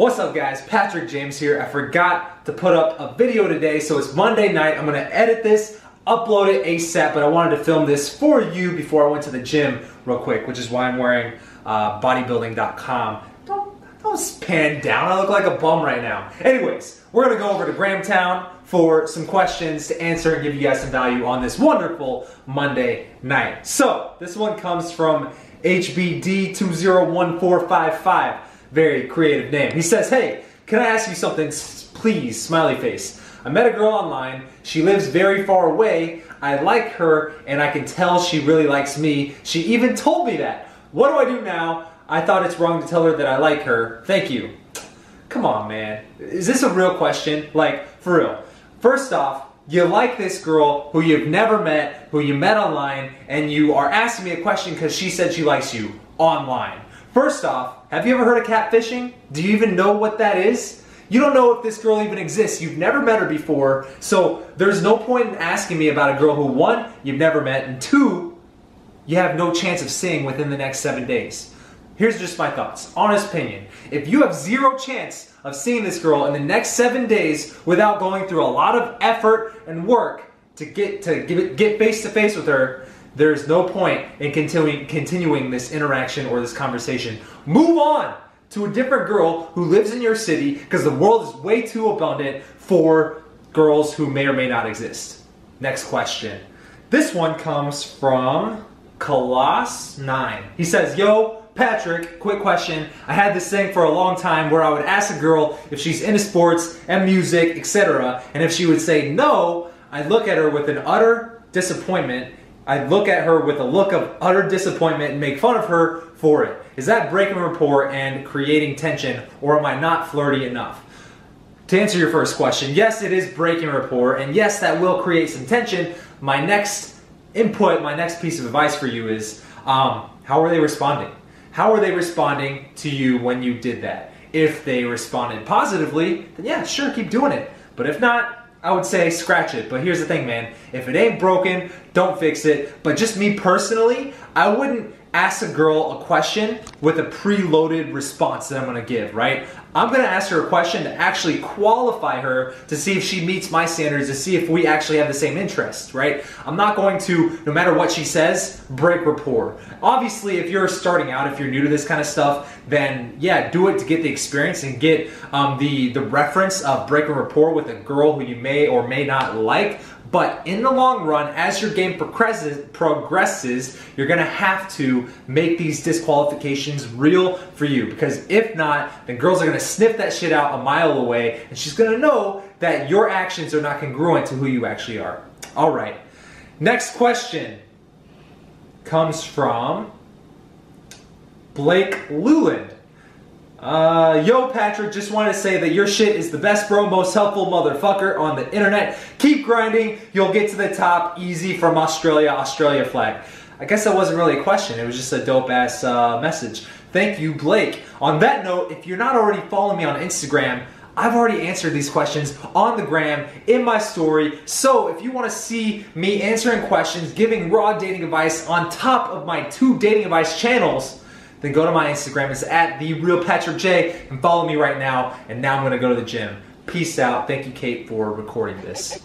What's up guys, Patrick James here. I forgot to put up a video today, so it's Monday night. I'm gonna edit this, upload it ASAP, but I wanted to film this for you before I went to the gym real quick, which is why I'm wearing uh, bodybuilding.com. Don't, don't pan down, I look like a bum right now. Anyways, we're gonna go over to Grahamtown for some questions to answer and give you guys some value on this wonderful Monday night. So, this one comes from HBD201455 very creative name. He says, Hey, can I ask you something, please? Smiley face. I met a girl online. She lives very far away. I like her, and I can tell she really likes me. She even told me that. What do I do now? I thought it's wrong to tell her that I like her. Thank you. Come on, man. Is this a real question? Like, for real. First off, you like this girl who you've never met, who you met online, and you are asking me a question because she said she likes you online. First off, have you ever heard of catfishing? Do you even know what that is? You don't know if this girl even exists. You've never met her before. So there's no point in asking me about a girl who, one, you've never met, and two, you have no chance of seeing within the next seven days. Here's just my thoughts. Honest opinion. If you have zero chance of seeing this girl in the next seven days without going through a lot of effort and work to get to get face to face with her, there's no point in continuing continuing this interaction or this conversation. Move on to a different girl who lives in your city because the world is way too abundant for girls who may or may not exist. Next question. This one comes from Coloss9. He says, Yo, Patrick, quick question. I had this thing for a long time where I would ask a girl if she's into sports and music, etc. And if she would say no, I'd look at her with an utter disappointment I look at her with a look of utter disappointment and make fun of her for it. Is that breaking rapport and creating tension, or am I not flirty enough? To answer your first question, yes, it is breaking rapport, and yes, that will create some tension. My next input, my next piece of advice for you is um, how are they responding? How are they responding to you when you did that? If they responded positively, then yeah, sure, keep doing it. But if not, I would say scratch it. But here's the thing, man. If it ain't broken, don't fix it. But just me personally, I wouldn't ask a girl a question with a preloaded response that I'm gonna give, right? I'm gonna ask her a question to actually qualify her to see if she meets my standards, to see if we actually have the same interests, right? I'm not going to, no matter what she says, break rapport. Obviously, if you're starting out, if you're new to this kind of stuff, then yeah, do it to get the experience and get um, the, the reference of breaking rapport with a girl who you may or may not like. But in the long run, as your game progresses, progresses, you're gonna have to make these disqualifications real for you. Because if not, then girls are gonna sniff that shit out a mile away, and she's gonna know that your actions are not congruent to who you actually are. All right. Next question comes from Blake Luland. Uh, yo, Patrick, just wanted to say that your shit is the best, bro, most helpful motherfucker on the internet. Keep grinding, you'll get to the top easy from Australia, Australia flag. I guess that wasn't really a question, it was just a dope ass uh, message. Thank you, Blake. On that note, if you're not already following me on Instagram, I've already answered these questions on the gram in my story. So if you want to see me answering questions, giving raw dating advice on top of my two dating advice channels, then go to my Instagram. It's at the real Patrick J and follow me right now. And now I'm gonna go to the gym. Peace out. Thank you, Kate, for recording this.